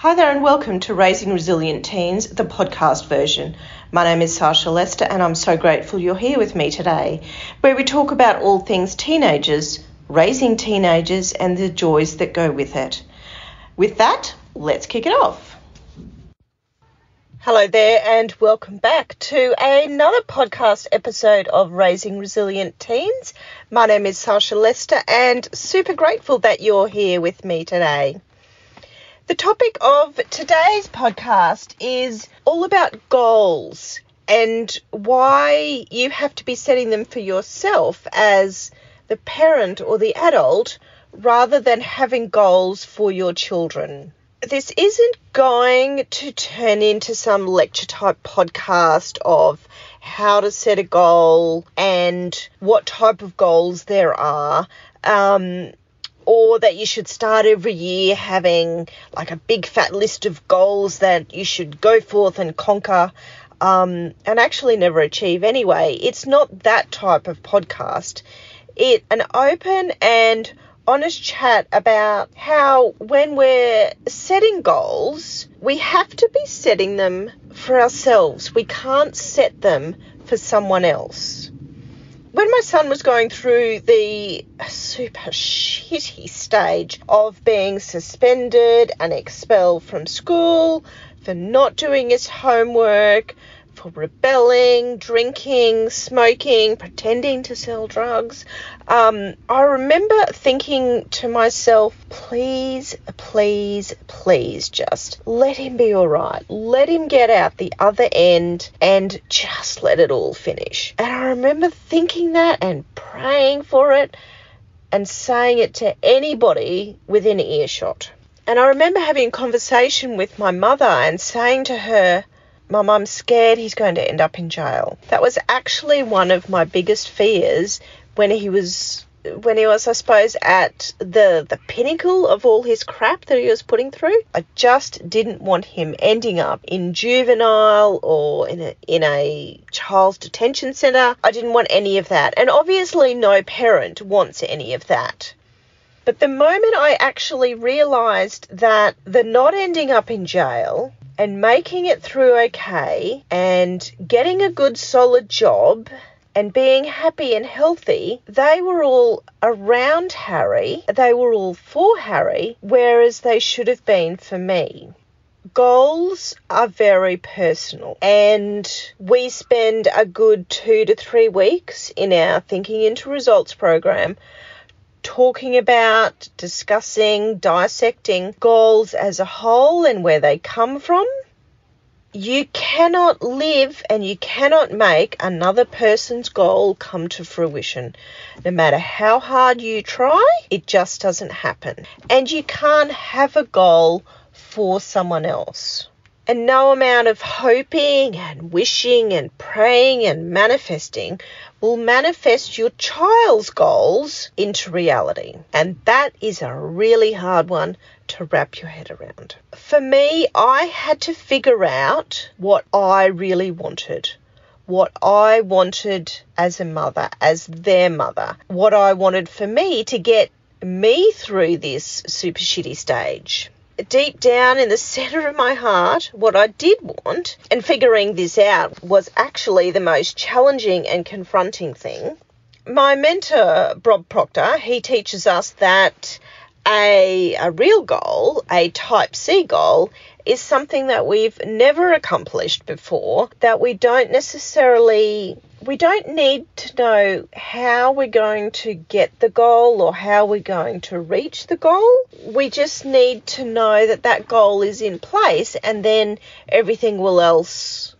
Hi there, and welcome to Raising Resilient Teens, the podcast version. My name is Sasha Lester, and I'm so grateful you're here with me today, where we talk about all things teenagers, raising teenagers, and the joys that go with it. With that, let's kick it off. Hello there, and welcome back to another podcast episode of Raising Resilient Teens. My name is Sasha Lester, and super grateful that you're here with me today. The topic of today's podcast is all about goals and why you have to be setting them for yourself as the parent or the adult rather than having goals for your children. This isn't going to turn into some lecture type podcast of how to set a goal and what type of goals there are. Um, or that you should start every year having like a big fat list of goals that you should go forth and conquer um, and actually never achieve anyway. It's not that type of podcast. It an open and honest chat about how when we're setting goals, we have to be setting them for ourselves. We can't set them for someone else when my son was going through the super shitty stage of being suspended and expelled from school for not doing his homework, for rebelling, drinking, smoking, pretending to sell drugs. Um, I remember thinking to myself, please, please, please just let him be all right. Let him get out the other end and just let it all finish. And I remember thinking that and praying for it and saying it to anybody within earshot. And I remember having a conversation with my mother and saying to her, my mum's scared he's going to end up in jail. That was actually one of my biggest fears when he was when he was, I suppose, at the the pinnacle of all his crap that he was putting through. I just didn't want him ending up in juvenile or in a in a child's detention centre. I didn't want any of that, and obviously, no parent wants any of that. But the moment I actually realised that the not ending up in jail and making it through okay and getting a good solid job and being happy and healthy, they were all around Harry, they were all for Harry, whereas they should have been for me. Goals are very personal, and we spend a good two to three weeks in our Thinking into Results program talking about, discussing, dissecting goals as a whole and where they come from. You cannot live and you cannot make another person's goal come to fruition. No matter how hard you try, it just doesn't happen. And you can't have a goal for someone else. And no amount of hoping and wishing and praying and manifesting will manifest your child's goals into reality. And that is a really hard one to wrap your head around. For me, I had to figure out what I really wanted. What I wanted as a mother, as their mother, what I wanted for me to get me through this super shitty stage deep down in the center of my heart, what I did want, and figuring this out was actually the most challenging and confronting thing. My mentor, Bob Proctor, he teaches us that a, a real goal, a type C goal, is something that we've never accomplished before, that we don't necessarily we don't need to know how we're going to get the goal or how we're going to reach the goal. We just need to know that that goal is in place and then everything will else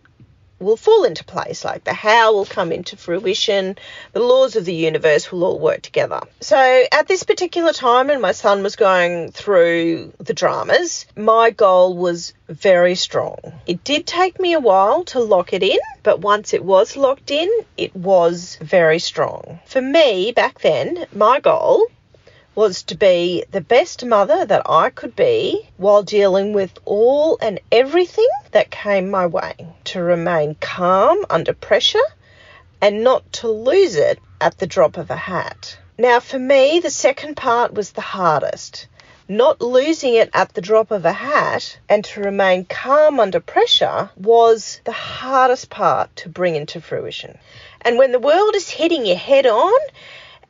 will fall into place, like the how will come into fruition, the laws of the universe will all work together. So at this particular time, when my son was going through the dramas, my goal was very strong. It did take me a while to lock it in, but once it was locked in, it was very strong. For me, back then, my goal was to be the best mother that I could be while dealing with all and everything that came my way, to remain calm under pressure and not to lose it at the drop of a hat. Now, for me, the second part was the hardest. not losing it at the drop of a hat and to remain calm under pressure was the hardest part to bring into fruition. And when the world is hitting you head on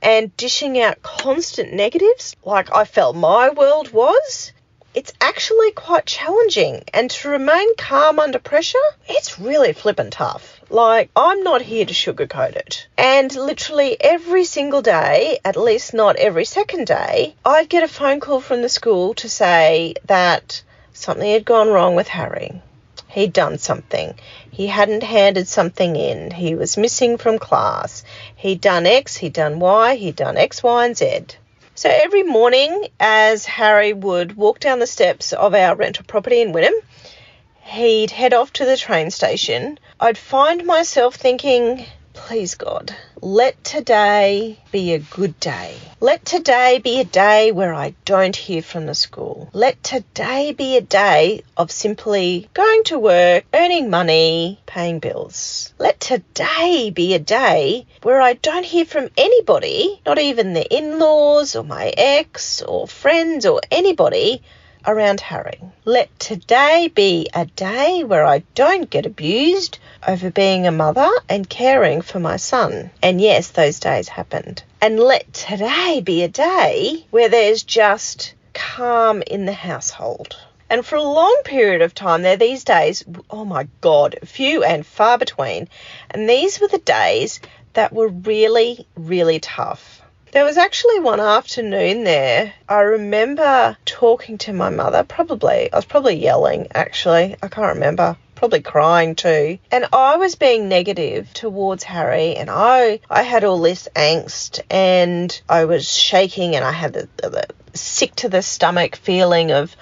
and dishing out constant negatives, like I felt my world was, it's actually quite challenging. And to remain calm under pressure, it's really flippin' tough. Like, I'm not here to sugarcoat it. And literally every single day, at least not every second day, I'd get a phone call from the school to say that something had gone wrong with Harry. He'd done something. He hadn't handed something in. He was missing from class. He'd done X, he'd done Y, he'd done X, Y, and Z. So every morning, as Harry would walk down the steps of our rental property in Wynnum, he'd head off to the train station. I'd find myself thinking, please God, let today be a good day. Let today be a day where I don't hear from the school. Let today be a day of simply going to work, earning money, paying bills. Let today be a day where I don't hear from anybody, not even the in laws or my ex or friends or anybody around Harry. Let today be a day where I don't get abused over being a mother and caring for my son. And yes, those days happened. And let today be a day where there's just calm in the household. And for a long period of time, there these days, oh my God, few and far between. And these were the days that were really, really tough. There was actually one afternoon there. I remember talking to my mother, probably, I was probably yelling actually, I can't remember probably crying too. And I was being negative towards Harry, and I I had all this angst, and I was shaking, and I had the, the, the sick to the stomach feeling of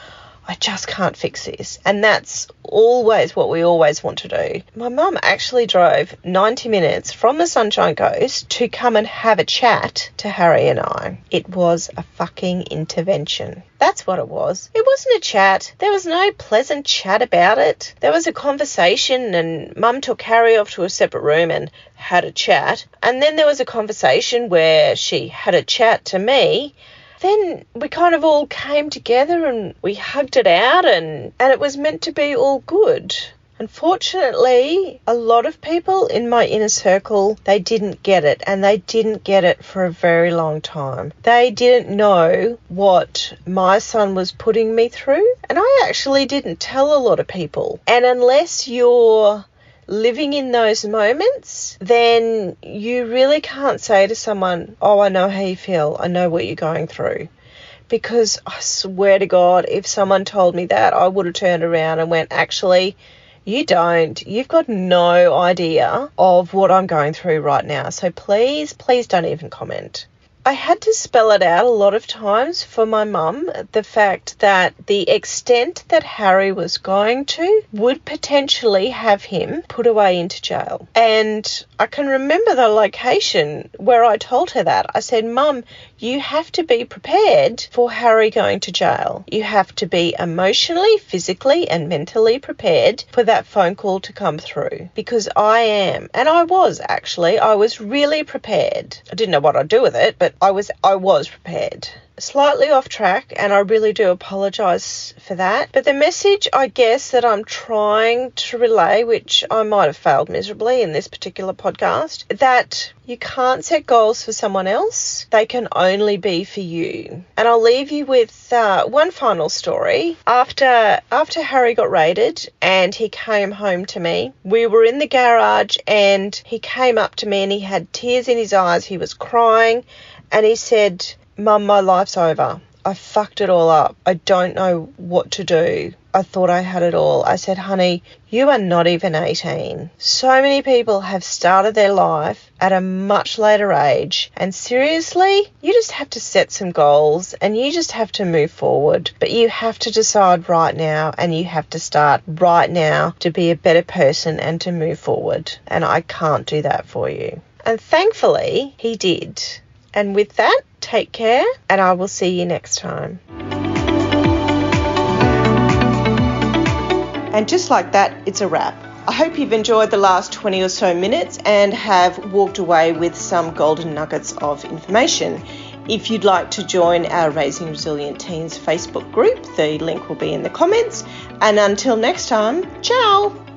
I just can't fix this. And that's always what we always want to do. My mum actually drove 90 minutes from the Sunshine Coast to come and have a chat to Harry and I. It was a fucking intervention. That's what it was. It wasn't a chat. There was no pleasant chat about it. There was a conversation, and mum took Harry off to a separate room and had a chat. And then there was a conversation where she had a chat to me then we kind of all came together and we hugged it out and, and it was meant to be all good. Unfortunately, a lot of people in my inner circle, they didn't get it and they didn't get it for a very long time. They didn't know what my son was putting me through and I actually didn't tell a lot of people. And unless you're living in those moments, then you really can't say to someone, Oh, I know how you feel. I know what you're going through. Because I swear to God, if someone told me that, I would have turned around and went, Actually, you don't. You've got no idea of what I'm going through right now. So please, please don't even comment. I had to spell it out a lot of times for my mum the fact that the extent that Harry was going to would potentially have him put away into jail. And I can remember the location where I told her that. I said, Mum, you have to be prepared for Harry going to jail. You have to be emotionally, physically, and mentally prepared for that phone call to come through because I am. And I was actually, I was really prepared. I didn't know what I'd do with it, but I was I was prepared. Slightly off track, and I really do apologise for that. But the message, I guess, that I'm trying to relay, which I might have failed miserably in this particular podcast, that you can't set goals for someone else. They can only be for you. And I'll leave you with uh, one final story. After after Harry got raided and he came home to me, we were in the garage and he came up to me and he had tears in his eyes. He was crying and he said, Mum, my life's over. I fucked it all up. I don't know what to do. I thought I had it all. I said, honey, you are not even 18. So many people have started their life at a much later age. And seriously, you just have to set some goals and you just have to move forward. But you have to decide right now and you have to start right now to be a better person and to move forward. And I can't do that for you. And thankfully, he did. And with that, take care, and I will see you next time. And just like that, it's a wrap. I hope you've enjoyed the last 20 or so minutes and have walked away with some golden nuggets of information. If you'd like to join our Raising Resilient Teens Facebook group, the link will be in the comments. And until next time, ciao!